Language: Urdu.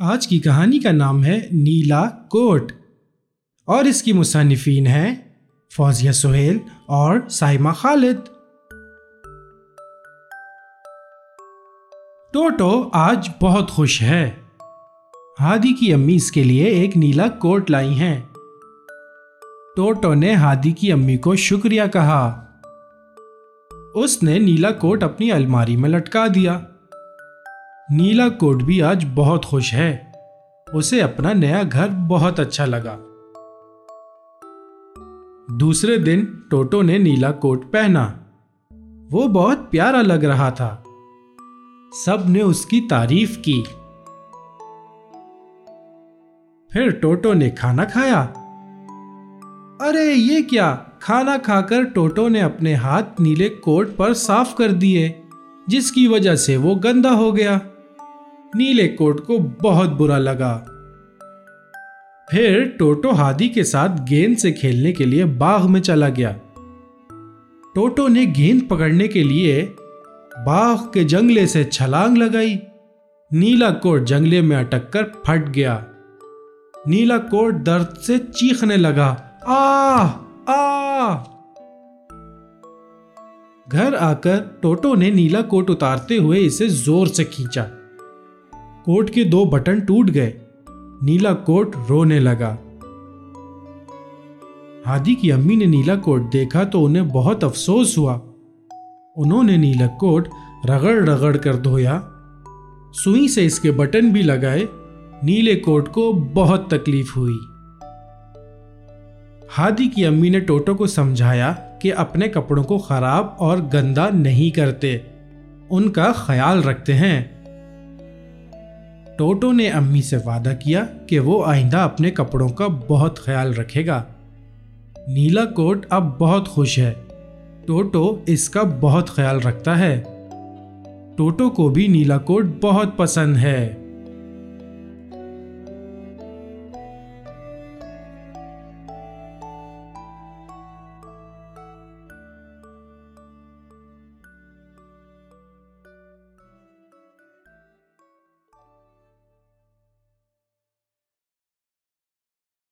آج کی کہانی کا نام ہے نیلا کوٹ اور اس کی مصنفین ہیں فوزیہ سہیل اور سائمہ خالد۔ ٹوٹو آج بہت خوش ہے۔ ہادی کی امی اس کے لیے ایک نیلا کوٹ لائی ہیں۔ ٹوٹو نے ہادی کی امی کو شکریہ کہا۔ اس نے نیلا کوٹ اپنی الماری میں لٹکا دیا۔ نیلا کوٹ بھی آج بہت خوش ہے۔ اسے اپنا نیا گھر بہت اچھا لگا۔ دوسرے دن ٹوٹو نے نیلا کوٹ پہنا۔ وہ بہت پیارا لگ رہا تھا۔ سب نے اس کی تعریف کی۔ پھر ٹوٹو نے کھانا کھایا۔ ارے، یہ کیا؟ کھانا کھا کر ٹوٹو نے اپنے ہاتھ نیلے کوٹ پر صاف کر دیے، جس کی وجہ سے وہ گندا ہو گیا۔ نیلے کوٹ کو بہت برا لگا۔ پھر ٹوٹو ہادی کے ساتھ گیند سے کھیلنے کے لیے باغ میں چلا گیا۔ ٹوٹو نے گیند پکڑنے کے لیے باغ کے جنگلے سے چھلانگ لگائی۔ نیلا کوٹ جنگلے میں اٹک کر پھٹ گیا۔ نیلا کوٹ درد سے چیخنے لگا۔ آ آ گھر آ کر ٹوٹو نے نیلا کوٹ اتارتے ہوئے اسے زور سے کھینچا۔ کوٹ کے دو بٹن ٹوٹ گئے۔ نیلا کوٹ رونے لگا۔ ہادی کی امی نے نیلا کوٹ دیکھا تو انہیں بہت افسوس ہوا۔ انہوں نے نیلا کوٹ رگڑ رگڑ کر دھویا۔ سوئی سے اس کے بٹن بھی لگائے، نیلے کوٹ کو بہت تکلیف ہوئی۔ ہادی کی امی نے ٹوٹو کو سمجھایا کہ اپنے کپڑوں کو خراب اور گندا نہیں کرتے۔ ان کا خیال رکھتے ہیں۔ ٹوٹو نے امی سے وعدہ کیا کہ وہ آئندہ اپنے کپڑوں کا بہت خیال رکھے گا۔ نیلا کوٹ اب بہت خوش ہے۔ ٹوٹو اس کا بہت خیال رکھتا ہے۔ ٹوٹو کو بھی نیلا کوٹ بہت پسند ہے۔